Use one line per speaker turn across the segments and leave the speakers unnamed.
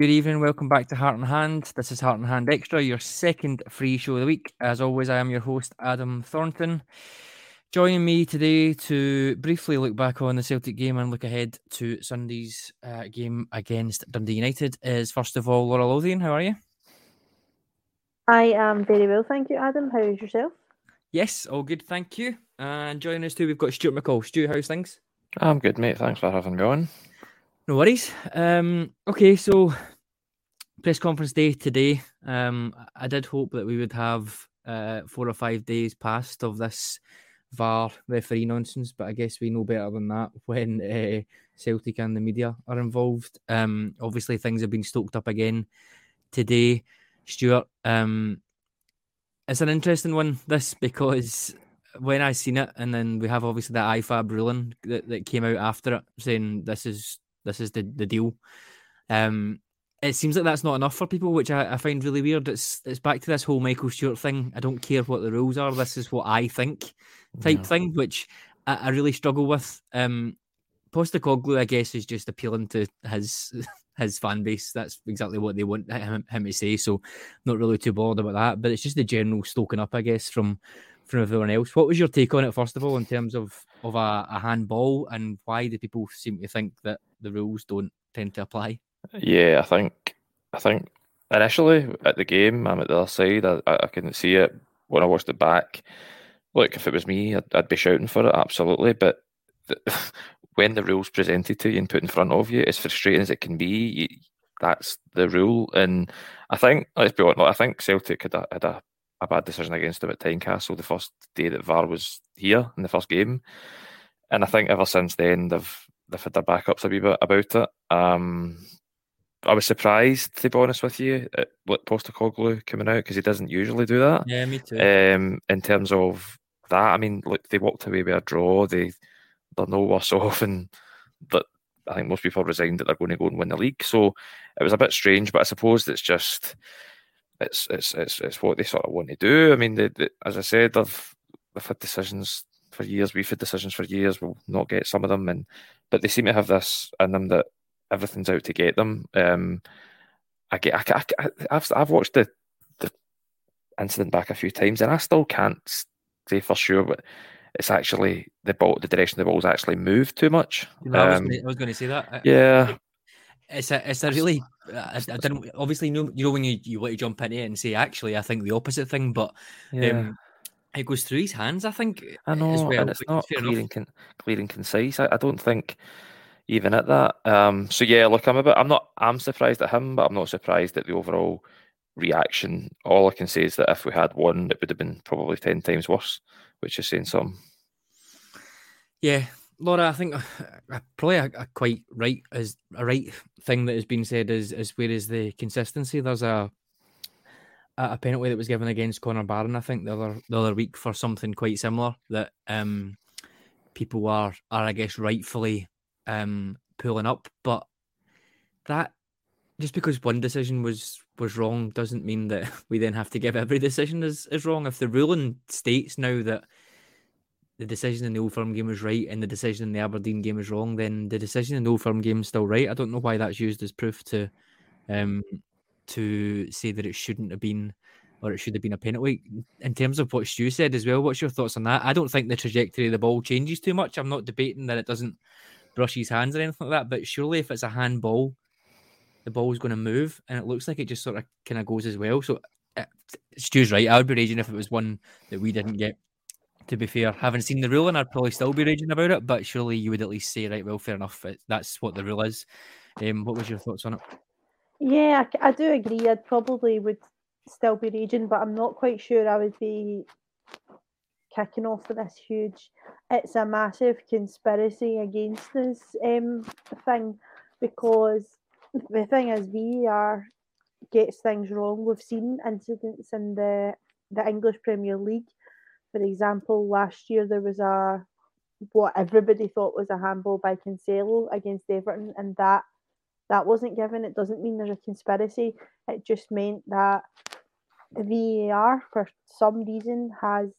Good evening, welcome back to Heart and Hand. This is Heart and Hand Extra, your second free show of the week. As always, I am your host, Adam Thornton. Joining me today to briefly look back on the Celtic game and look ahead to Sunday's uh, game against Dundee United is, first of all, Laura Lothian. How are you?
I am very well, thank you, Adam. How is yourself?
Yes, all good, thank you. And joining us too, we've got Stuart McCall. Stuart, how's things?
I'm good, mate. Thanks for having me on.
No worries. Um, okay, so press conference day today. Um, I did hope that we would have uh, four or five days past of this VAR referee nonsense, but I guess we know better than that when uh, Celtic and the media are involved. Um, obviously, things have been stoked up again today. Stuart, um, it's an interesting one, this, because when I seen it, and then we have obviously the IFAB ruling that, that came out after it saying this is this is the, the deal. Um, it seems like that's not enough for people, which I, I, find really weird. It's it's back to this whole Michael Stewart thing. I don't care what the rules are. This is what I think, type yeah. thing, which I, I, really struggle with. Um, Postecoglou, I guess, is just appealing to his his fan base. That's exactly what they want him, him to say. So, not really too bothered about that. But it's just the general stoking up, I guess, from from everyone else. What was your take on it, first of all, in terms of of a, a handball, and why do people seem to think that the rules don't tend to apply?
Yeah, I think I think initially at the game, I'm at the other side. I, I couldn't see it when I watched it back. Look, if it was me, I'd, I'd be shouting for it absolutely. But the, when the rules presented to you and put in front of you, as frustrating as it can be, you, that's the rule. And I think, let's be honest, I think Celtic had a, had a, a bad decision against them at Tynecastle the first day that VAR was here in the first game. And I think ever since then they've they've had their backups a wee bit about it. Um, I was surprised, to be honest with you, at what Postecoglou coming out because he doesn't usually do that.
Yeah, me too.
Um, in terms of that, I mean, look, they walked away with a draw. They they're no worse off, and but I think most people resigned that they're going to go and win the league. So it was a bit strange, but I suppose it's just it's it's it's, it's what they sort of want to do. I mean, they, they, as I said, they've they've had decisions for years. We've had decisions for years. We'll not get some of them, and but they seem to have this in them that everything's out to get them. Um, I get, I, I, I've, I've watched the, the incident back a few times, and I still can't say for sure, but it's actually the ball, the direction the ball's actually moved too much.
Um, I, was gonna, I was going to say that.
Yeah.
It's a, it's a really, I, I didn't obviously you know, you know when you, you want to jump in and say actually I think the opposite thing, but yeah. Um, it goes through his hands. I think.
I know, well, and it's not clear and, con- clear and concise. I, I don't think even at that. Um, so yeah, look, I'm a bit. I'm not. I'm surprised at him, but I'm not surprised at the overall reaction. All I can say is that if we had one, it would have been probably ten times worse, which is saying some.
Yeah, Laura, I think uh, probably a, a, quite right is a right thing that has been said is is where is the consistency? There's a a penalty that was given against Connor Barron, I think the other the other week for something quite similar that um people are are I guess rightfully um pulling up, but that just because one decision was was wrong doesn't mean that we then have to give every decision is as wrong. If the ruling states now that the decision in the Old Firm game was right and the decision in the Aberdeen game is wrong, then the decision in the Old Firm game is still right. I don't know why that's used as proof to um to say that it shouldn't have been or it should have been a penalty. In terms of what Stu said as well, what's your thoughts on that? I don't think the trajectory of the ball changes too much. I'm not debating that it doesn't brush his hands or anything like that, but surely if it's a handball, the ball's going to move, and it looks like it just sort of kind of goes as well. So uh, Stu's right. I would be raging if it was one that we didn't get. To be fair, having seen the ruling, I'd probably still be raging about it. But surely you would at least say, right, well, fair enough. That's what the rule is. Um, what was your thoughts on it?
Yeah, I do agree. I'd probably would still be raging, but I'm not quite sure I would be kicking off for this huge. It's a massive conspiracy against this um, thing because the thing is, VAR gets things wrong. We've seen incidents in the the English Premier League. For example, last year there was a what everybody thought was a handball by Cancelo against Everton, and that that wasn't given. It doesn't mean there's a conspiracy. It just meant that VAR, for some reason, has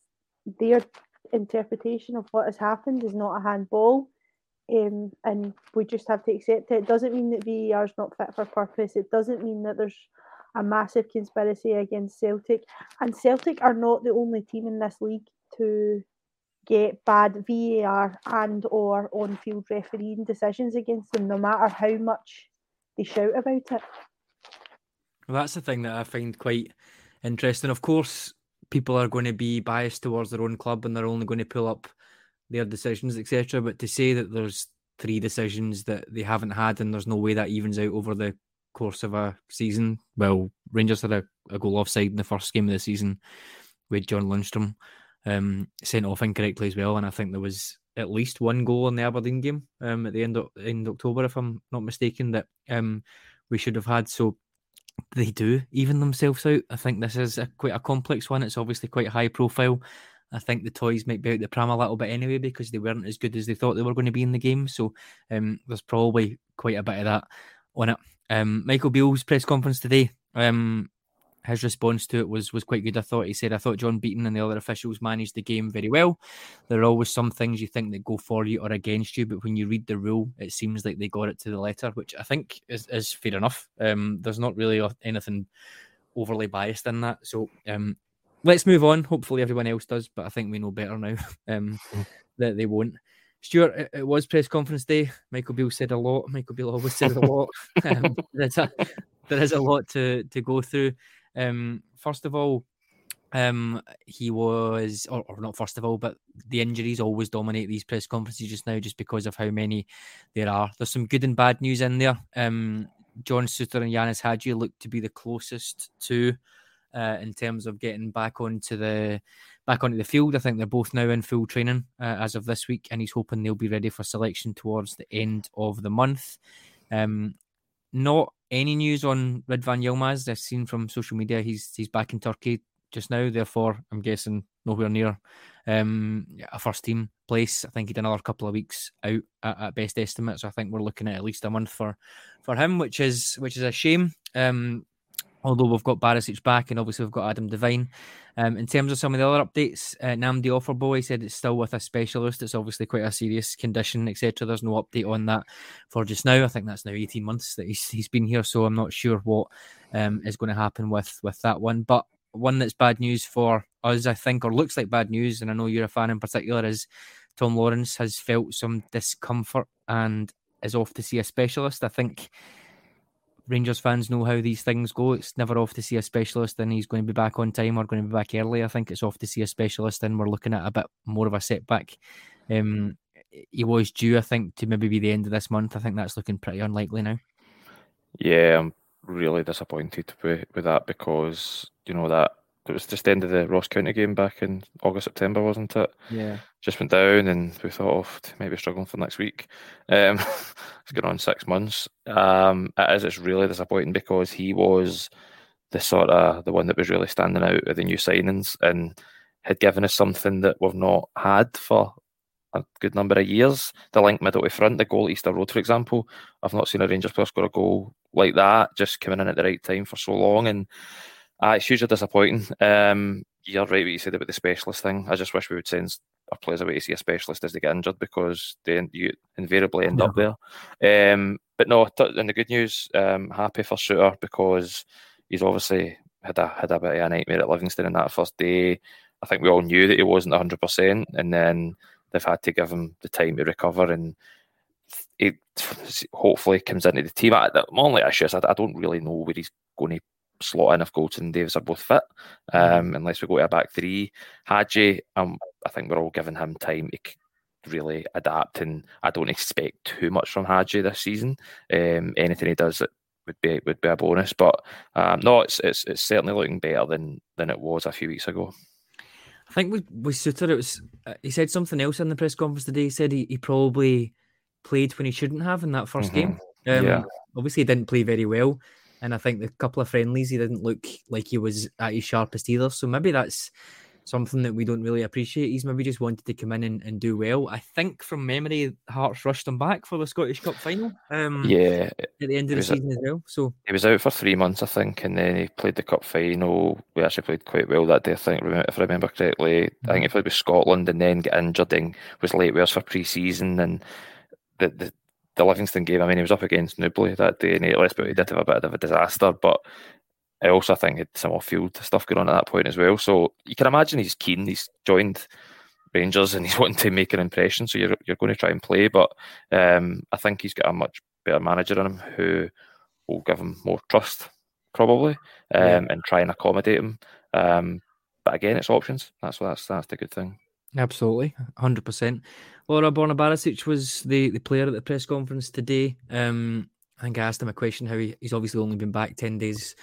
their interpretation of what has happened is not a handball. Um, and we just have to accept it. It doesn't mean that VAR is not fit for purpose. It doesn't mean that there's a massive conspiracy against Celtic. And Celtic are not the only team in this league to get bad VAR and or on-field refereeing decisions against them, no matter how much they shout about it.
Well, that's the thing that I find quite interesting. Of course, people are going to be biased towards their own club and they're only going to pull up their decisions, etc. But to say that there's three decisions that they haven't had and there's no way that evens out over the course of a season, well, Rangers had a, a goal offside in the first game of the season with John Lundstram um, sent off incorrectly as well, and I think there was at least one goal in the Aberdeen game um, at the end of in October, if I'm not mistaken, that um, we should have had. So they do even themselves out. I think this is a, quite a complex one. It's obviously quite high profile. I think the toys might be out the pram a little bit anyway because they weren't as good as they thought they were going to be in the game. So um, there's probably quite a bit of that on it. Um, Michael Beale's press conference today. Um, his response to it was was quite good. I thought he said, "I thought John Beaton and the other officials managed the game very well. There are always some things you think that go for you or against you, but when you read the rule, it seems like they got it to the letter, which I think is, is fair enough. Um, there's not really anything overly biased in that. So um, let's move on. Hopefully, everyone else does, but I think we know better now um, that they won't." Stuart, it, it, was press conference day. Michael Beale said a lot. Michael Beale always says a lot. um, a, there is a lot to to go through. Um, first of all, um, he was, or, or, not first of all, but the injuries always dominate these press conferences just now, just because of how many there are. There's some good and bad news in there. Um, John Souttar and Ianis Hadji look to be the closest to, uh, in terms of getting back onto the back onto the field. I think they're both now in full training uh, as of this week, and he's hoping they'll be ready for selection towards the end of the month. Um, not any news on Ridvan Yilmaz. I've seen from social media he's he's back in Turkey just now. Therefore, I'm guessing nowhere near um, a first team place. I think he'd another couple of weeks out at, at, best estimate. So I think we're looking at at least a month for for him, which is which is a shame. Um, although we've got Barisic back and obviously we've got Adam Devine. Um, in terms of some of the other updates, uh, Nnamdi Ofoborh said it's still with a specialist. It's obviously quite a serious condition, etc. There's no update on that for just now. I think that's now 18 months that he's, he's been here, so I'm not sure what um, is going to happen with with that one. But one that's bad news for us, I think, or looks like bad news, and I know you're a fan in particular, is Tom Lawrence has felt some discomfort and is off to see a specialist. I think Rangers fans know how these things go. It's never off to see a specialist and he's going to be back on time or going to be back early. I think it's off to see a specialist and we're looking at a bit more of a setback. Um, he was due, I think, to maybe be the end of this month. I think that's looking pretty unlikely now.
Yeah, I'm really disappointed with, with that because you know that it was just the end of the Ross County game back in August September, wasn't it?
Yeah.
Just went down, and we thought, oh, maybe struggling for next week. Um, it's going on six months. Um, it is. It's really disappointing because he was the sort of the one that was really standing out of the new signings and had given us something that we've not had for a good number of years. The link middle to front, the goal at Easter Road, for example. I've not seen a Rangers player score a goal like that, just coming in at the right time for so long. And uh, it's hugely disappointing. Um, you're right what you said about the specialist thing. I just wish we would send our players away to see a specialist as they get injured because they you invariably end yeah. up there. Um, but no, and the good news, um, happy for Souttar because he's obviously had a had a bit of a nightmare at Livingston in that first day. I think we all knew that he wasn't 100%, and then they've had to give him the time to recover and he hopefully comes into the team. I, the only issue is I, I, don't really know where he's going to slot in if Goldson and Davies are both fit, mm-hmm. um, unless we go to a back three. Hadji, um, I think we're all giving him time to really adapt, and I don't expect too much from Hadji this season. Um, anything he does would be would be a bonus, but um, no, it's, it's it's certainly looking better than than it was a few weeks ago.
I think with, with Souttar, it was uh, he said something else in the press conference today. He said he, he probably played when he shouldn't have in that 1st mm-hmm. game. Um, yeah. Obviously, he didn't play very well, and I think the couple of friendlies he didn't look like he was at his sharpest either. So maybe that's something that we don't really appreciate. He's maybe just wanted to come in and, and do well. I think from memory, Hearts rushed him back for the Scottish Cup final. Um,
yeah,
at the end of the season as well. So
he was out for three months, I think, and then he played the cup final. We actually played quite well that day. I think, if I remember correctly, mm-hmm. I think he played with Scotland and then got injured and was late with us for pre-season and the, the the Livingston game. I mean, he was up against Nouble that day, and he, let's he did have a bit of a disaster, but I also think had some off-field stuff going on at that point as well. So you can imagine he's keen. He's joined Rangers and he's wanting to make an impression. So you're you're going to try and play, but um, I think he's got a much better manager in him who will give him more trust, probably, um, yeah. and try and accommodate him. Um, but again, it's options. That's that's that's the good thing.
Absolutely, hundred percent. Laura Borna Barisic was the, the player at the press conference today. Um, I think I asked him a question how he, he's obviously only been back ten days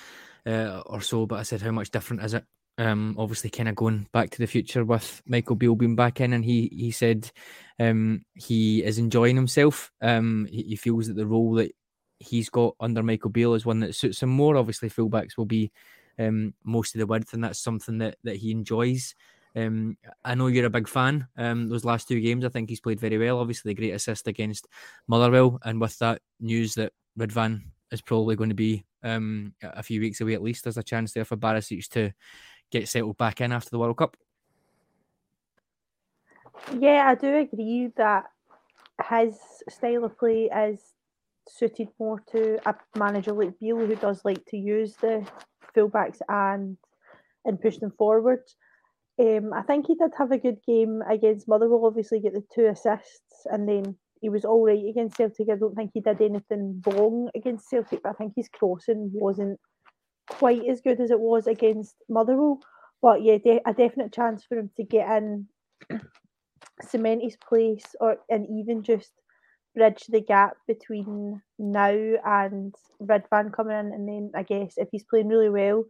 uh, or so. But I said, how much different is it? Um, obviously, kind of going back to the future with Michael Beale being back in, and he he said um, he is enjoying himself. Um, he, he, feels that the role that he's got under Michael Beale is one that suits him more. Obviously, fullbacks will be um, most of the width, and that's something that that he enjoys. Um, I know you're a big fan. Um, those last two games, I think he's played very well. Obviously, a great assist against Motherwell, and with that news that Ridvan is probably going to be um, a few weeks away at least. There's a chance there for Barisic to get settled back in after the World Cup.
Yeah, I do agree that his style of play is suited more to a manager like Beale who does like to use the fullbacks and and push them forward. Um, I think he did have a good game against Motherwell. Obviously, get the two assists, and then he was all right against Celtic. I don't think he did anything wrong against Celtic, but I think his crossing wasn't quite as good as it was against Motherwell. But yeah, de- a definite chance for him to get in, cement his place, or and even just bridge the gap between now and Ridvan coming in. And then I guess if he's playing really well,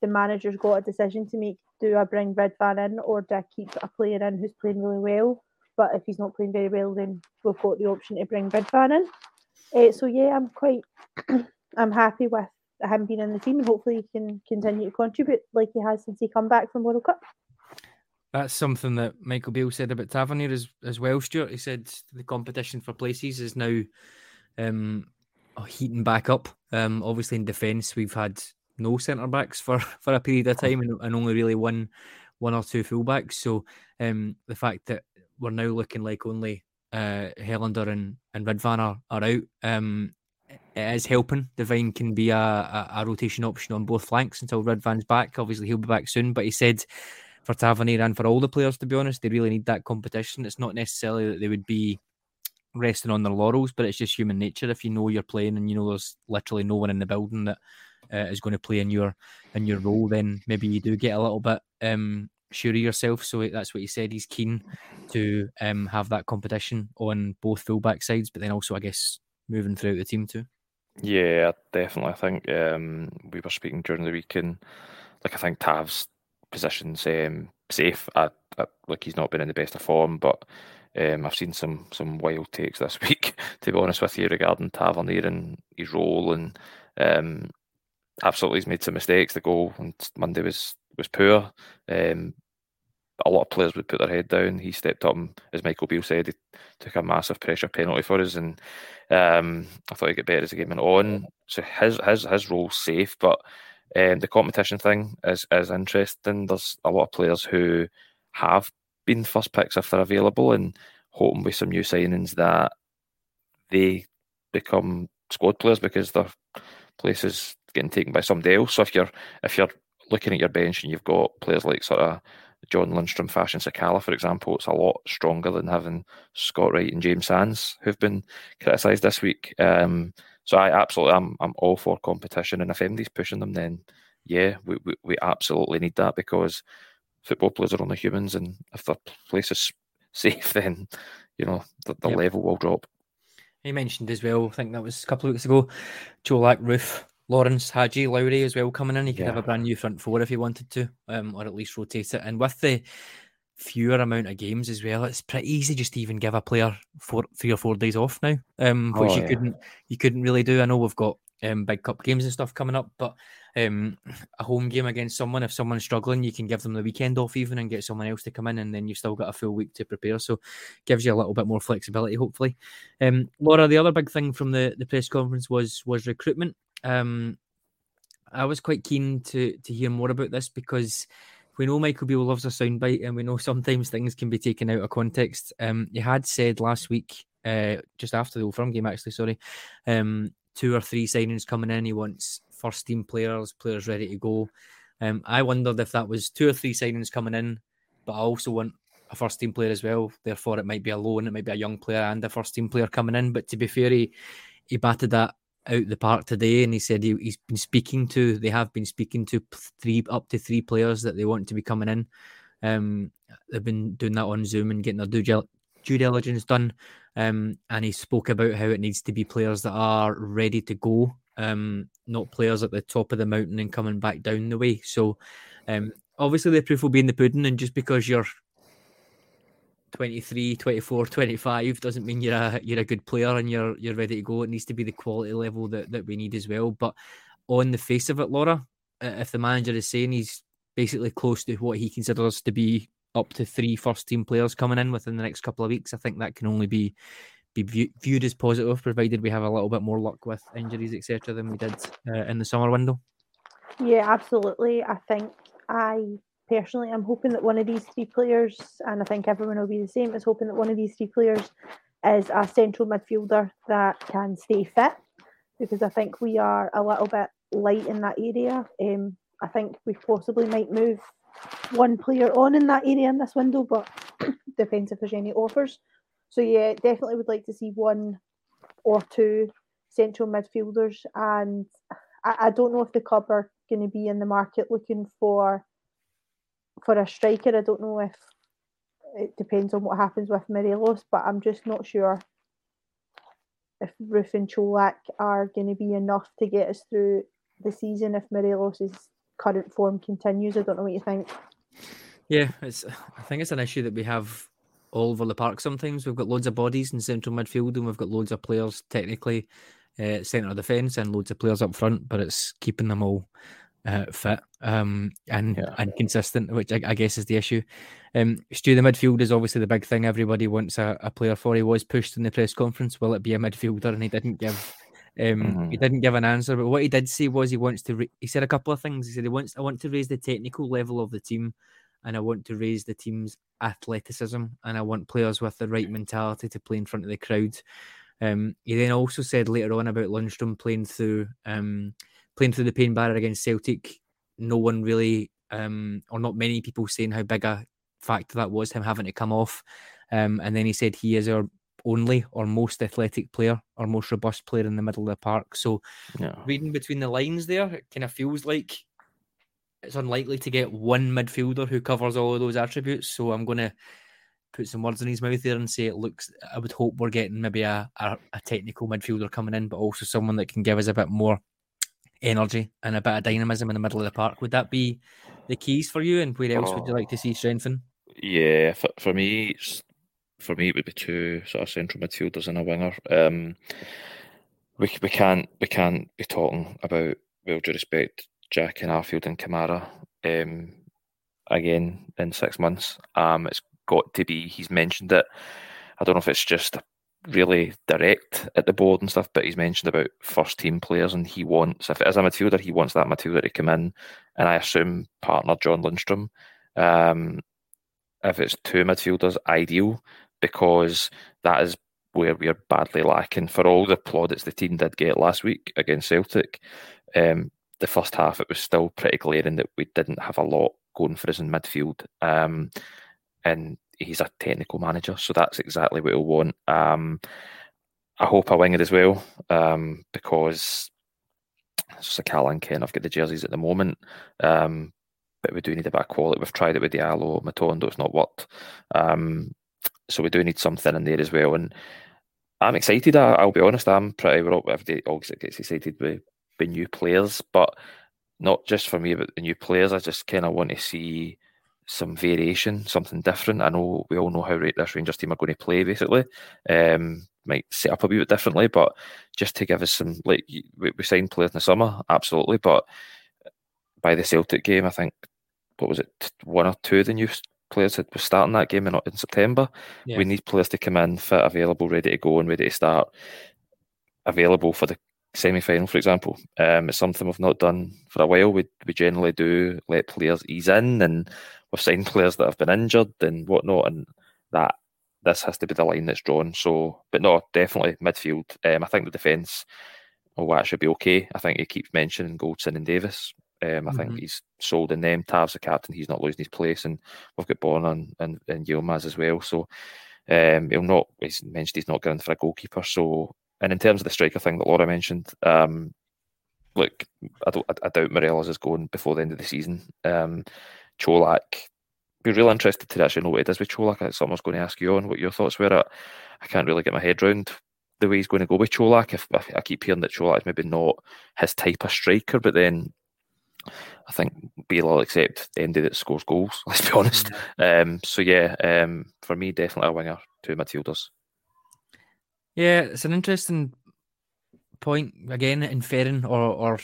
the manager's got a decision to make: do I bring Ridvan in, or do I keep a player in who's playing really well? But if he's not playing very well, then we've got the option to bring Ridvan in. Uh, so yeah, I'm quite, I'm happy with him being in the team, and hopefully he can continue to contribute like he has since he come back from World Cup.
That's something that Michael Beale said about Tavernier as as well, Stuart. He said the competition for places is now um, heating back up. Um, obviously, in defence, we've had no centre backs for, for a period of time and, and only really one one or two fullbacks. So um, the fact that we're now looking like only uh, Helander and, and Ridvan are, are out. Um, it is helping. Devine can be a, a, a, rotation option on both flanks until Ridvan's back. Obviously, he'll be back soon, but he said for Tavernier and for all the players, to be honest, they really need that competition. It's not necessarily that they would be resting on their laurels, but it's just human nature. If you know you're playing and you know there's literally no one in the building that uh, is going to play in your in your role, then maybe you do get a little bit um, sure of yourself. So that's what he said. He's keen to um, have that competition on both fullback sides, but then also, I guess, moving throughout the team too.
Yeah, definitely. I think um, we were speaking during the week, and like I think Tav's positions um, safe. I, I, look, he's not been in the best of form, but um, I've seen some some wild takes this week, to be honest with you, regarding Tavernier and his role, and um, absolutely he's made some mistakes. The goal on Monday was was poor. Um, a lot of players would put their head down. He stepped up and, as Michael Beale said, he took a massive pressure penalty for us, and um, I thought he'd get better as the game went on. So his his his role's safe, but um, the competition thing is is interesting. There's a lot of players who have been first picks if they're available, and hoping with some new signings that they become squad players because their place is getting taken by somebody else. So if you're if you're looking at your bench and you've got players like sort of John Lundstram, Fashion Sakala, for example, it's a lot stronger than having Scott Wright and James Sands, who've been criticised this week. Um, so I absolutely, I'm, I'm all for competition, and if anybody's pushing them, then yeah, we, we, we absolutely need that because football players are only humans, and if their place is safe, then you know the, the yep. level will drop.
He mentioned as well, I think that was a couple of weeks ago, Colak Roofe Lawrence Hadji Lowry as well coming in. He could yeah. have a brand new front four if he wanted to, um, or at least rotate it. And with the fewer amount of games as well, it's pretty easy just to even give a player four, three or four days off now, um, which oh, you yeah. couldn't you couldn't really do. I know we've got um, big cup games and stuff coming up, but um, a home game against someone, if someone's struggling, you can give them the weekend off even and get someone else to come in, and then you've still got a full week to prepare. So gives you a little bit more flexibility, hopefully. Um, Laura, the other big thing from the, the press conference was was recruitment. Um, I was quite keen to to hear more about this because we know Michael Beale loves a soundbite, and we know sometimes things can be taken out of context. Um, he had said last week, uh, just after the Old Firm game, actually, sorry, um, two or three signings coming in. He wants first team players, players ready to go. Um, I wondered if that was two or three signings coming in, but I also want a first team player as well. Therefore, it might be a loan, it might be a young player and a first team player coming in. But to be fair, he, he batted that out the park today, and he said he, he's been speaking to. They have been speaking to three up to three players that they want to be coming in. Um, they've been doing that on Zoom and getting their due, due diligence done. Um, and he spoke about how it needs to be players that are ready to go, um, not players at the top of the mountain and coming back down the way. So, um, obviously the proof will be in the pudding, and just because you're 23, 24, 25 doesn't mean you're a you're a good player and you're you're ready to go. It needs to be the quality level that, that we need as well. But on the face of it, Laura, if the manager is saying he's basically close to what he considers to be up to three first team players coming in within the next couple of weeks, I think that can only be be view, viewed as positive, provided we have a little bit more luck with injuries, etc., than we did uh, in the summer window.
Yeah, absolutely. I think I personally, I'm hoping that one of these three players, and I think everyone will be the same, is hoping that one of these three players is a central midfielder that can stay fit because I think we are a little bit light in that area. Um, I think we possibly might move one player on in that area in this window, but depends if there's any offers. So yeah, definitely would like to see one or two central midfielders, and I, I don't know if the club are going to be in the market looking for for a striker, I don't know if it depends on what happens with Morelos, but I'm just not sure if Roofe and Čolak are going to be enough to get us through the season if Morelos' current form continues. I don't know what you think.
Yeah, it's. I think it's an issue that we have all over the park. Sometimes we've got loads of bodies in central midfield, and we've got loads of players technically uh, centre defence, and loads of players up front. But it's keeping them all uh, fit um, and yeah. and consistent, which I, I, guess is the issue. Um, Stu, the midfield is obviously the big thing. Everybody wants a, a, player for. He was pushed in the press conference. Will it be a midfielder? And he didn't give. Um, mm-hmm. He didn't give an answer, but what he did say was he wants to. Re- he said a couple of things. He said he wants. I want to raise the technical level of the team, and I want to raise the team's athleticism, and I want players with the right mentality to play in front of the crowd. Um, he then also said later on about Lundstram playing through um, playing through the pain barrier against Celtic, no one really, um, or not many people saying how big a factor that was, him having to come off. Um, and then he said he is our only or most athletic player or most robust player in the middle of the park. So, yeah. reading between the lines there, it kind of feels like it's unlikely to get one midfielder who covers all of those attributes. So, I'm going to put some words in his mouth there and say it looks. I would hope we're getting maybe a, a, a technical midfielder coming in, but also someone that can give us a bit more energy and a bit of dynamism in the middle of the park. Would that be the keys for you, and where else oh. would you like to see strengthen?
Yeah, for, for me, for me, it would be two sort of central midfielders and a winger. Um, we we can't we can't be talking about with due respect Jack and Arfield and Kamara um, again in six months. Um, it's got to be. He's mentioned it. I don't know if it's just really direct at the board and stuff, but he's mentioned about first team players and he wants, if it is a midfielder, he wants that midfielder to come in. And I assume partner John Lundstram. Um, if it's two midfielders, ideal because that is where we're badly lacking. For all the plaudits the team did get last week against Celtic, um, the first half it was still pretty glaring that we didn't have a lot going for us in midfield. Um, and he's a technical manager, so that's exactly what he'll want. Um, I hope I wing it as well um, because Sakala and Kent have got the jerseys at the moment, um, but we do need a bit of quality. We've tried it with Diallo, Matondo, it's not worked. Um, so we do need something in there as well. And I'm excited. I, will be honest. I'm pretty we're well. Everybody always gets excited with, with new players, but not just for me, but the new players. I just kind of want to see some variation, something different. I know we all know how this Rangers team are going to play. Basically, um, might set up a wee bit differently, but just to give us some like we, signed players in the summer, absolutely. But by the Celtic game, I think what was it, one or two of the new players had was starting that game in, in September. Yeah. We need players to come in fit, available, ready to go, and ready to start. Available for the semi final, for example. Um, it's something we've not done for a while. We we generally do let players ease in, and we've signed players that have been injured and whatnot, and that this has to be the line that's drawn. So, but no, definitely midfield. Um, I think the defence will actually be okay. I think he keeps mentioning Goldson and Davies. Um, I mm-hmm. think he's sold in them. Tav's the captain; he's not losing his place, and we've got Borna and, and, and Yilmaz as well. So um, he'll not. He's mentioned he's not going for a goalkeeper. So and in terms of the striker thing that Laura mentioned, um, look, I don't, I, I doubt Morelos is going before the end of the season. Um, Čolak, be real interested to actually know what it is with Čolak. It's something I was going to ask you on what your thoughts were. At. I can't really get my head round the way he's going to go with Čolak. If, if I keep hearing that Čolak is maybe not his type of striker, but then I think Bale will accept Andy that scores goals. Let's be honest. Mm-hmm. Um, so yeah, um, for me, definitely a winger, two midfielders.
Yeah, it's an interesting point again, inferring or or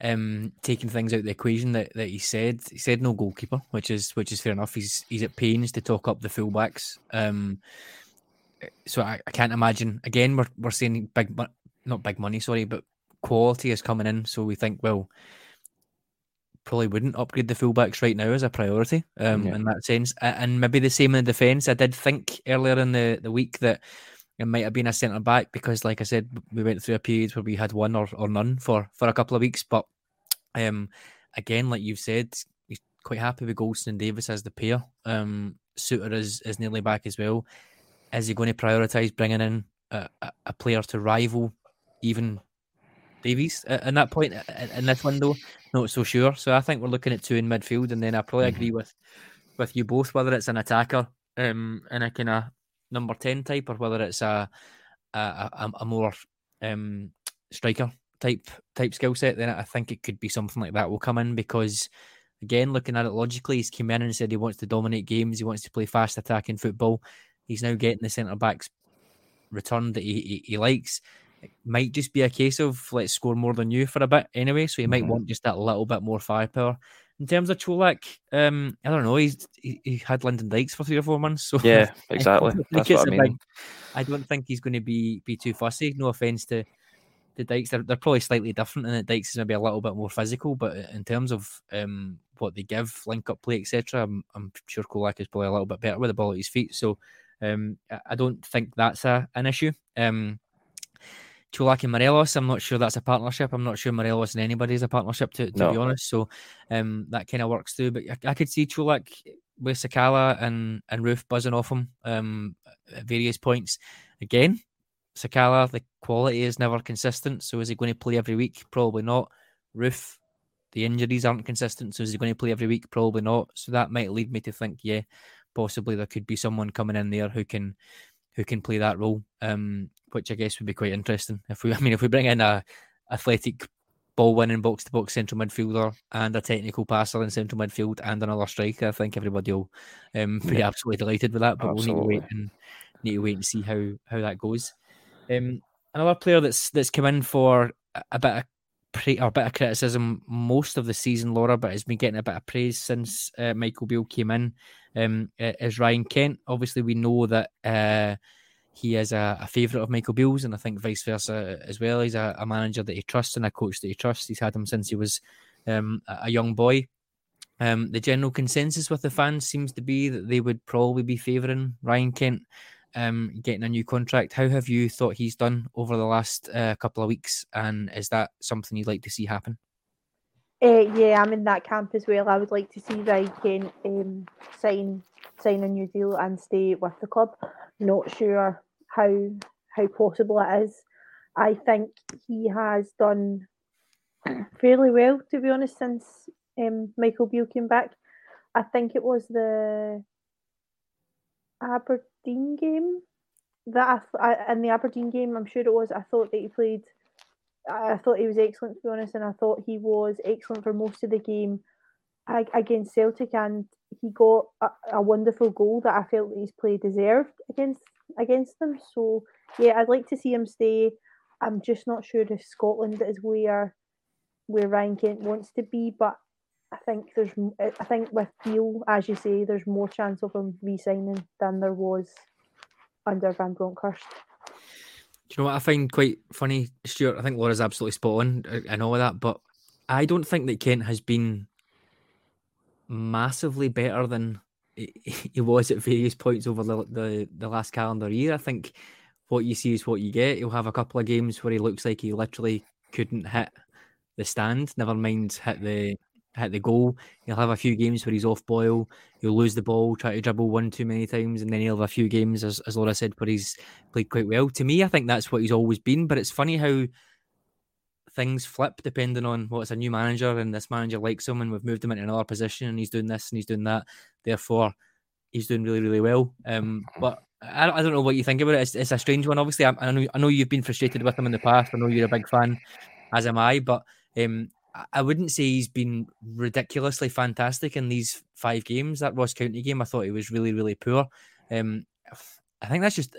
um, taking things out of the equation that, that he said. He said no goalkeeper, which is which is fair enough. He's he's at pains to talk up the fullbacks. Um, so I, I can't imagine. Again, we're we're seeing big, not big money, sorry, but quality is coming in. So we think, well, probably wouldn't upgrade the fullbacks right now as a priority um, yeah. in that sense. And maybe the same in the defence. I did think earlier in the, the week that it might have been a centre back because, like I said, we went through a period where we had one or, or none for, for a couple of weeks. But um, again, like you've said, he's quite happy with Goldson and Davies as the pair. Um, Souttar is, is nearly back as well. Is he going to prioritise bringing in a, a, player to rival even Davies at, that point in this window? Not so sure. So I think we're looking at two in midfield, and then I probably mm-hmm. agree with with you both whether it's an attacker um, and a kind of number 10 type or whether it's a a, a, a more um, striker type type skill set, then I think it could be something like that will come in because again, looking at it logically, he's come in and said he wants to dominate games, he wants to play fast attacking football. He's now getting the centre backs return that he, he, he, likes. It might just be a case of let's score more than you for a bit anyway. So he might mm-hmm. want just that little bit more firepower. In terms of Čolak, um, I don't know. He's he, he, had Lyndon Dykes for three or four months. So
yeah, exactly. That's what I mean. Big,
I don't think he's going to be be too fussy. No offense to the Dykes, they're, they're probably slightly different, and the Dykes is maybe a little bit more physical. But in terms of um, what they give, link up play, etc., I'm, I'm sure Čolak is probably a little bit better with the ball at his feet. So um, I don't think that's a, an issue. Um, Čolak and Morelos, I'm not sure that's a partnership. I'm not sure Morelos and anybody is a partnership, to, to no. be honest. So um, that kind of works too. But I, I, could see Čolak with Sakala and, and Roofe buzzing off him um, at various points. Again, Sakala, the quality is never consistent. So is he going to play every week? Probably not. Roofe, the injuries aren't consistent. So is he going to play every week? Probably not. So that might lead me to think, yeah, possibly there could be someone coming in there who can who can play that role, um, which I guess would be quite interesting. If we, I mean, if we bring in a athletic ball winning box to box central midfielder and a technical passer in central midfield and another striker. I think everybody will um, be yeah. absolutely delighted with that. But absolutely. we'll need to wait and need to wait and see how how that goes. Um, another player that's that's come in for a bit of pre- a bit of criticism most of the season, Laura, but has been getting a bit of praise since uh, Michael Beale came in. Um, Ryan Kent? Obviously, we know that. Uh, he is a, a favourite of Michael Beale's, and I think vice versa as well. He's a, a, manager that he trusts and a coach that he trusts. He's had him since he was um, a young boy. Um, the general consensus with the fans seems to be that they would probably be favouring Ryan Kent um, getting a new contract. How have you thought he's done over the last uh, couple of weeks, and is that something you'd like to see happen?
Uh, yeah, I'm in that camp as well. I would like to see Ryan Kent um, sign sign a new deal and stay with the club. Not sure how how possible it is. I think he has done fairly well, to be honest, since um, Michael Beale came back. I think it was the Aberdeen game that I, I in the Aberdeen game. I'm sure it was. I thought that he played. I thought he was excellent, to be honest, and I thought he was excellent for most of the game against Celtic, and he got a, a wonderful goal that I felt that his play deserved against against them. So yeah, I'd like to see him stay. I'm just not sure if Scotland is where where Ryan Kent wants to be, but I think there's eh, I think with Beale, as you say, there's more chance of him re-signing than there was under Van Bronckhorst.
Do you know what I find quite funny, Stuart? I think Laura's absolutely spot on eh, and all of that, but I don't think that Kent has been massively better than he was at various points over the, the, the last calendar year. I think what you see is what you get. He'll have a couple of games where he looks like he literally couldn't hit the stand. Never mind hit the hit the goal. He'll have a few games where he's off boil. He'll lose the ball, try to dribble one too many times, and then he'll have a few games, as, as Laura said, where he's played quite well. To me, I think that's what he's always been. But it's funny how things flip depending on what's a new manager and this manager likes him and we've moved him into another position and he's doing this and he's doing that. Therefore, he's doing really, really well. Um, but I, I don't know what you think about it. It's, it's a strange one. Obviously, I, I, know I know you've been frustrated with him in the past. I know you're a big fan, as am I. But um, I wouldn't say he's been ridiculously fantastic in these five games. That Ross County game, I thought he was really, really poor. Um, I think that's just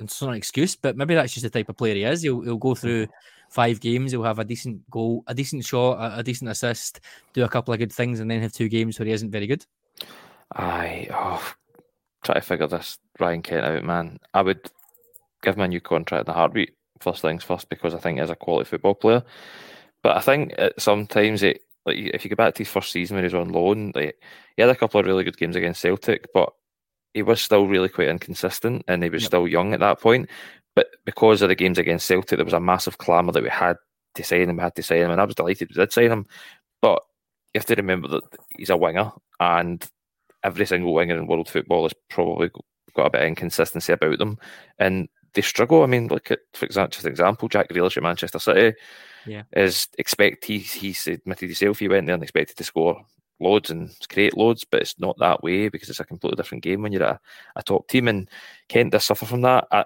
it's not an excuse, but maybe that's just the type of player he is. He'll, he'll go through five games, he'll have a decent goal, a decent shot, a, a, decent assist, do a couple of good things, and then have two games where he isn't very good.
I oh, try to figure this Ryan Kent out, man. I would give him a new contract in a heartbeat. First things first, because I think he's a quality football player. But I think sometimes it like if you go back to his first season when he was on loan, like he had a couple of really good games against Celtic, but he was still really quite inconsistent and he was yep. still young at that point. But because of the games against Celtic, there was a massive clamour that we had to sign him, we had to sign him, and I was delighted we did sign him. But you have to remember that he's a winger, and every single winger in world football has probably got a bit of inconsistency about them, and they struggle. I mean, look at for example, just an example, Jack Grealish at Manchester City.
Yeah,
is expect he he's admitted himself he went there and expected to score loads and create loads, but it's not that way because it's a completely different game when you're a, a top team. And Kent does suffer from that. I,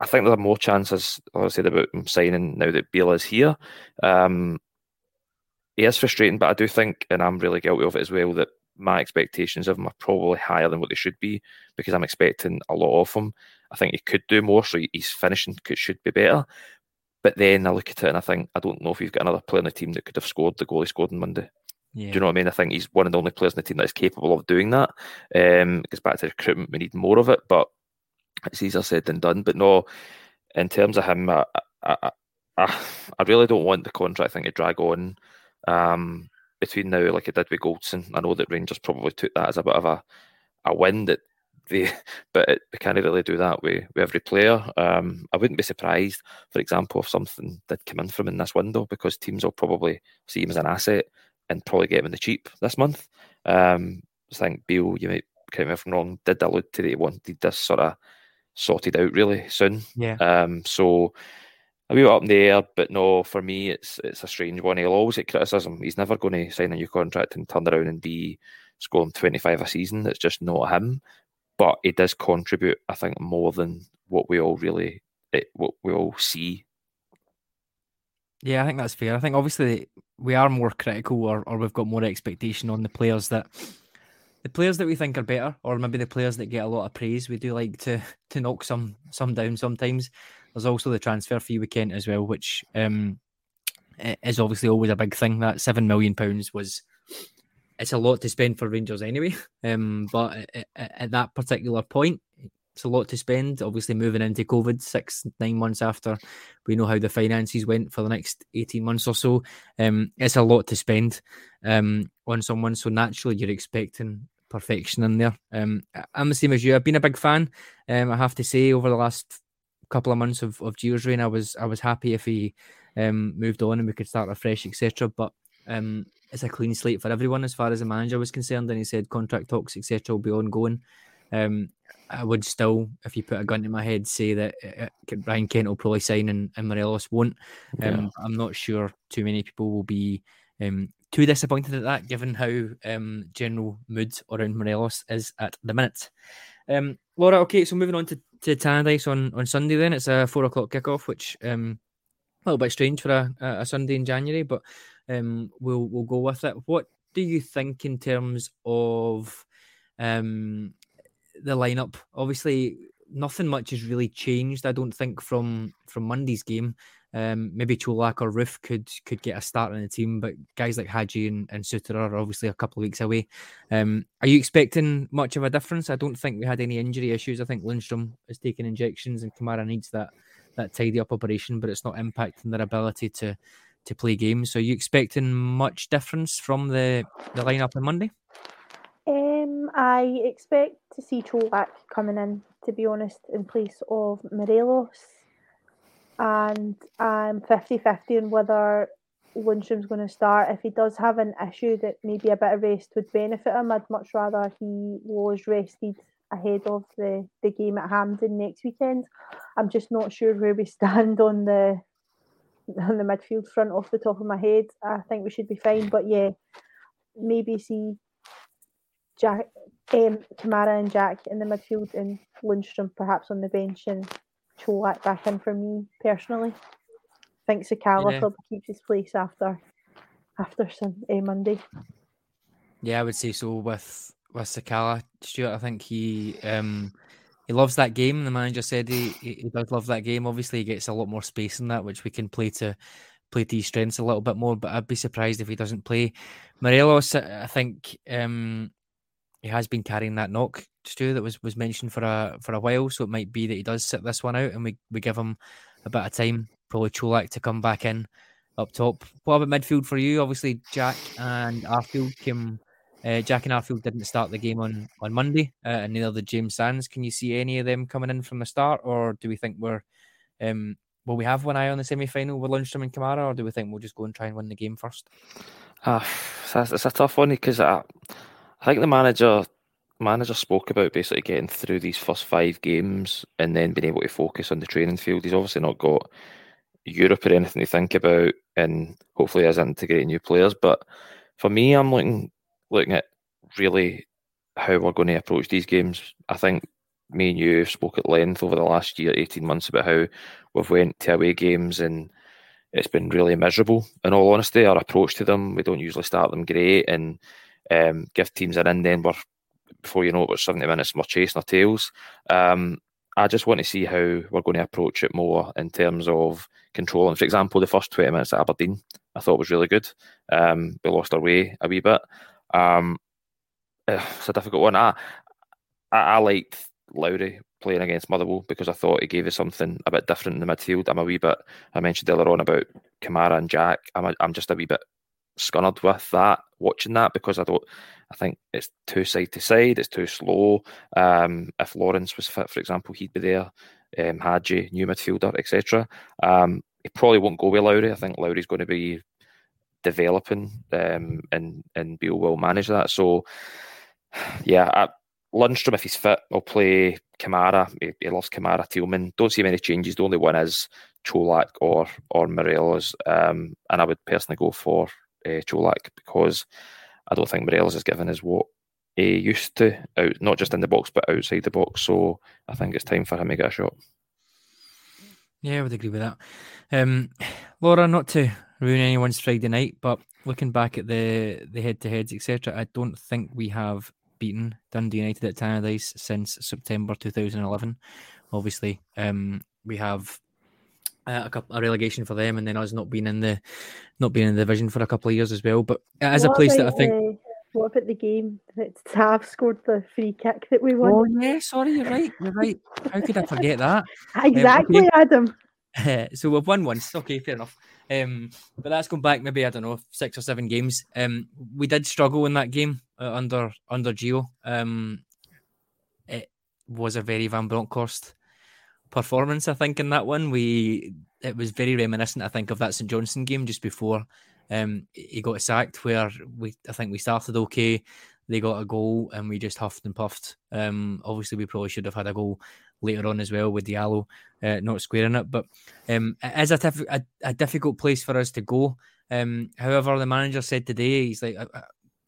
I think there are more chances, I said, about him signing now that Beale is here. Um, he is frustrating, but I do think, and I'm really guilty of it as well, that my expectations of him are probably higher than what they should be because I'm expecting a lot of him. I think he could do more, so he's finishing could, should be better. But then I look at it and I think I don't know if you've got another player in the team that could have scored the goal he scored on Monday. Yeah. Do you know what I mean? I think he's one of the only players in the team that is capable of doing that. Um, it goes back to recruitment; we need more of it, but it's easier said than done. But no, in terms of him, I, I, I, I really don't want the contract thing to drag on um, between now, like it did with Goldson. I know that Rangers probably took that as a bit of a, a win that they, but it, we can't really do that with, with every player. Um, I wouldn't be surprised, for example, if something did come in from in this window because teams will probably see him as an asset and probably get him in the cheap this month. Um, I think Beale, you might correct me if I'm wrong, did allude to that he wanted this sort of sorted out really soon.
Yeah.
Um, so a wee bit up in the air, but no, for me, it's it's a strange one. He'll always get criticism. He's never going to sign a new contract and turn around and be scoring 25 a season. It's just not him. But he does contribute, I think, more than what we all really, it, what we all see
Yeah, I think that's fair. I think obviously we are more critical, or, or we've got more expectation on the players that the players that we think are better, or maybe the players that get a lot of praise. We do like to to knock some some down sometimes. There's also the transfer fee weekend as well, which um, is obviously always a big thing. That seven million pounds was it's a lot to spend for Rangers anyway. Um, but at, at, that particular point, it's a lot to spend. Obviously, moving into COVID six nine months after we know how the finances went for the next eighteen months or so, um, it's a lot to spend um, on someone. So naturally, you're expecting perfection in there. Um, I'm the same as you. I've been a big fan. Um, I have to say, over the last couple of months of of Gio's reign, I was I was happy if he um, moved on and we could start afresh, etc. But um, it's a clean slate for everyone as far as the manager was concerned. And he said contract talks, etc., will be ongoing. Um, I would still, if you put a gun to my head, say that uh, uh Ryan Kent will probably sign and, and Morelos won't. Um, yeah. I'm not sure too many people will be um, too disappointed at that, given how um, general mood around Morelos is at the minute. Um, Laura, okay, so moving on to, to Tannadice on, on Sunday, then it's a four o'clock kickoff, which um, a little bit strange for a, a Sunday in January, but um, we'll we'll go with it. What do you think in terms of um, the lineup? Obviously, nothing much has really changed. I don't think from from Monday's game. Um, maybe Čolak or Roofe could could get a start in the team, but guys like Hagi and, and Souttar are obviously a couple of weeks away. Um, are you expecting much of a difference? I don't think we had any injury issues. I think Lundstram is taking injections and Kamara needs that that tidy up operation, but it's not impacting their ability to to play games. So, are you expecting much difference from the the lineup on Monday?
Um, I expect to see Čolak coming in, to be honest, in place of Morelos. And I'm 50 50 on whether Lundstram's going to start. If he does have an issue that maybe a bit of rest would benefit him, I'd much rather he was rested ahead of the, the game at Hampden next weekend. I'm just not sure where we stand on the on the midfield front off the top of my head. I think we should be fine, but yeah, maybe see Jack, um, Kamara and Jack in the midfield, and Lundstram perhaps on the bench, and Čolak back in for me personally. I think Sakala yeah. probably keeps his place after after some uh, Monday.
Yeah, I would say so with with Sakala, Stuart. I think he um he loves that game. The manager said he, he does love that game. Obviously, he gets a lot more space in that, which we can play to play to his strengths a little bit more. But I'd be surprised if he doesn't play. Morelos, I think um, he has been carrying that knock, Stu, that was was mentioned for a for a while. So it might be that he does sit this one out, and we we give him a bit of time. Probably Čolak to come back in up top. What about midfield for you? Obviously, Jack and Arfield came uh, Jack and Arfield didn't start the game on on Monday, uh, and neither did James Sands. Can you see any of them coming in from the start, or do we think we're um, will we have one eye on the semi final with Lundstram and Kamara, or do we think we'll just go and try and win the game first?
Uh, it's, it's a tough one because I, I think the manager manager spoke about basically getting through these first five games and then being able to focus on the training field. He's obviously not got Europe or anything to think about, and hopefully has integrated new players. But for me, I'm looking looking at really how we're going to approach these games. I think me and you spoke at length over the last year, 18 months, about how we've went to away games and it's been really miserable. In all honesty, our approach to them, we don't usually start them great and um, give teams an in, then we're, before you know it, we're 70 minutes, we're chasing our tails. Um, I just want to see how we're going to approach it more in terms of controlling. For example, the first 20 minutes at Aberdeen, I thought was really good. Um, we lost our way a wee bit. Um, it's a difficult one. I, I, I liked Lowry playing against Motherwell because I thought he gave us something a bit different in the midfield. I'm a wee bit. I mentioned earlier on about Kamara and Jack. I'm a, I'm just a wee bit scunnered with that watching that because I don't. I think it's too side to side. It's too slow. Um, if Lawrence was fit, for example, he'd be there. Um, Hagi, new midfielder, etc. Um, he probably won't go with Lowry. I think Lowry's going to be developing, um, and and Beale will manage that. So, yeah, I, Lundstram if he's fit, will play Kamara. He, he loves Kamara, Tillman. Don't see many changes. The only one is Čolak or or Morelos, um, and I would personally go for uh, Čolak because I don't think Morelos is given us what he used to out, not just in the box but outside the box. So I think it's time for him to get a shot.
Yeah, I would agree with that. Um, Laura, not to ruin anyone's Friday night, but looking back at the the head to heads, etc., I don't think we have beaten Dundee United at Tannadice since September 2011. Obviously, um, we have uh, a, couple, a relegation for them, and then us not being in the not being in the division for a couple of years as well. But as a place that I think.
Uh, what about the game that Tav scored the free kick that we won?
Oh yeah, sorry, you're right. You're right. How could I forget that?
exactly, um, okay. Adam.
so we've won once. Okay, fair enough. Um, but that's going back maybe I don't know six or seven games. Um, we did struggle in that game uh, under under Gio. Um, it was a very Van Bronckhorst performance. I think in that one we it was very reminiscent. I think of that St Johnstone game just before um, he got sacked, where we I think we started okay. They got a goal and we just huffed and puffed. Um, obviously, we probably should have had a goal later on as well with Diallo uh, not squaring it. But um, it is a, tif- a, a, difficult place for us to go. Um, however, the manager said today he's like uh, uh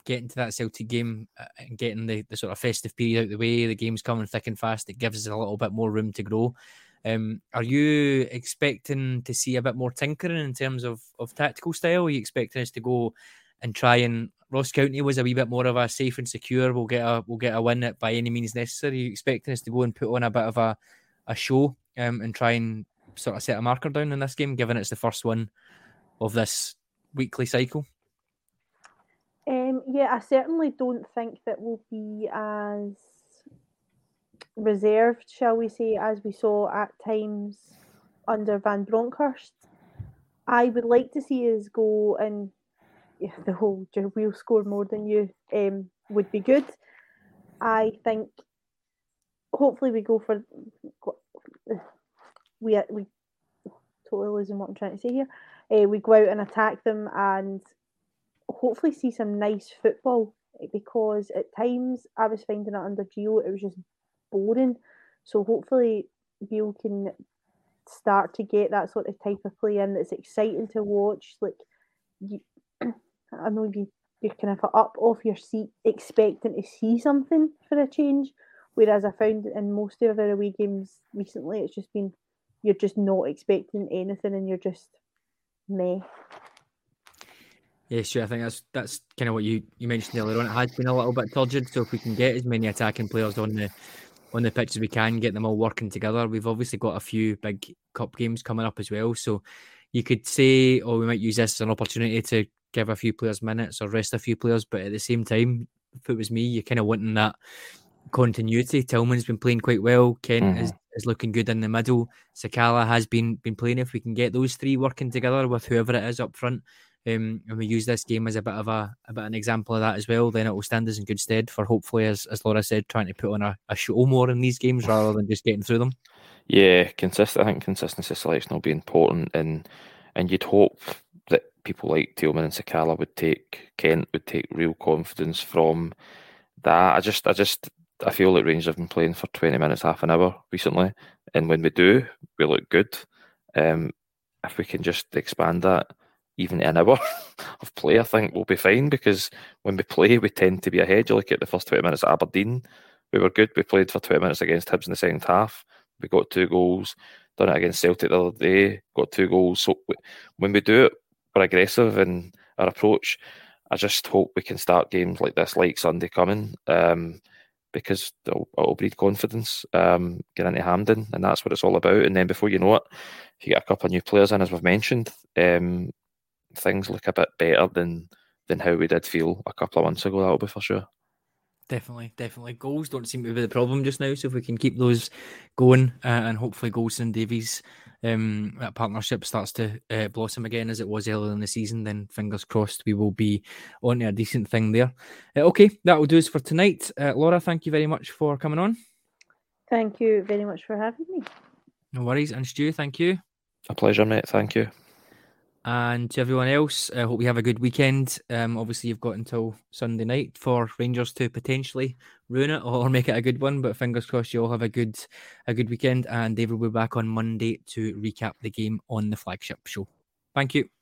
getting to that Celtic game uh, and getting the, the sort of festive period out the way. The game's coming thick and fast. It gives us a little bit more room to grow. Um, are you expecting to see a bit more tinkering in terms of, of tactical style? Are you expecting us to go and try and Ross County was a wee bit more of a safe and secure. We'll get a we'll get a win by any means necessary. You expecting us to go and put on a bit of a, a show um, and try and sort of set a marker down in this game, given it's the first one of this weekly cycle?
Um, yeah, I certainly don't think that we'll be as reserved, shall we say, as we saw at times under Van Bronckhorst. I would like to see us go and the whole we'll score more than you um, would be good. I think hopefully we go for we we totally losing what I'm trying to say here. Uh, we go out and attack them and hopefully see some nice football because at times I was finding it under Gio it was just boring. So hopefully Beale can start to get that sort of type of play in that's exciting to watch. Like you, I know you you're kind of up off your seat expecting to see something for a change. Whereas I found in most of our away games recently, it's just been you're just not expecting anything and you're just meh.
Yeah, sure. I think that's that's kind of what you, you mentioned earlier on. It has been a little bit turgid, so if we can get as many attacking players on the on the pitch as we can, get them all working together. We've obviously got a few big cup games coming up as well, so you could say, oh, we might use this as an opportunity to give a few players minutes or rest a few players, but at the same time, if it was me, you're kind of wanting that continuity. Tillman's been playing quite well. Kent mm-hmm. is, is looking good in the middle. Sakala has been been playing. If we can get those three working together with whoever it is up front, um, and we use this game as a bit of a, a bit of an example of that as well, then it will stand us in good stead for hopefully, as, as Laura said, trying to put on a, a show more in these games rather than just getting through them.
Yeah, consistent. I think consistency selection will be important, and and you'd hope people like Tillman and Sakala would take Kent would take real confidence from that. I just, I just, I feel like Rangers have been playing for twenty minutes, half an hour recently, and when we do, we look good. Um, if we can just expand that even an hour of play, I think we'll be fine because when we play, we tend to be ahead. You look at the first 20 minutes at Aberdeen, we were good. We played for 20 minutes against Hibs in the second half. We got two goals. Done it against Celtic the other day, got two goals. So when we do it, we're aggressive in our approach. I just hope we can start games like this, like Sunday coming, um, because it'll, breed confidence. Um, get into Hampden, and that's what it's all about. And then before you know it, if you get a couple of new players in, as we've mentioned, um, things look a bit better than than how we did feel a couple of months ago. That'll be for sure.
Definitely, definitely. Goals don't seem to be the problem just now. So if we can keep those going, uh, and hopefully Goldson and Davies, um, that partnership starts to uh, blossom again as it was earlier in the season, then fingers crossed we will be on to a decent thing there. Uh, okay, that will do us for tonight. Uh, Laura, thank you very much for coming on.
Thank you very much for having me.
No worries, and Stu, thank you.
A pleasure, mate. Thank you.
And to everyone else, I hope you have a good weekend. Um, obviously, you've got until Sunday night for Rangers to potentially ruin it or make it a good one. But fingers crossed, you all have a good a good weekend. And David will be back on Monday to recap the game on the flagship show. Thank you.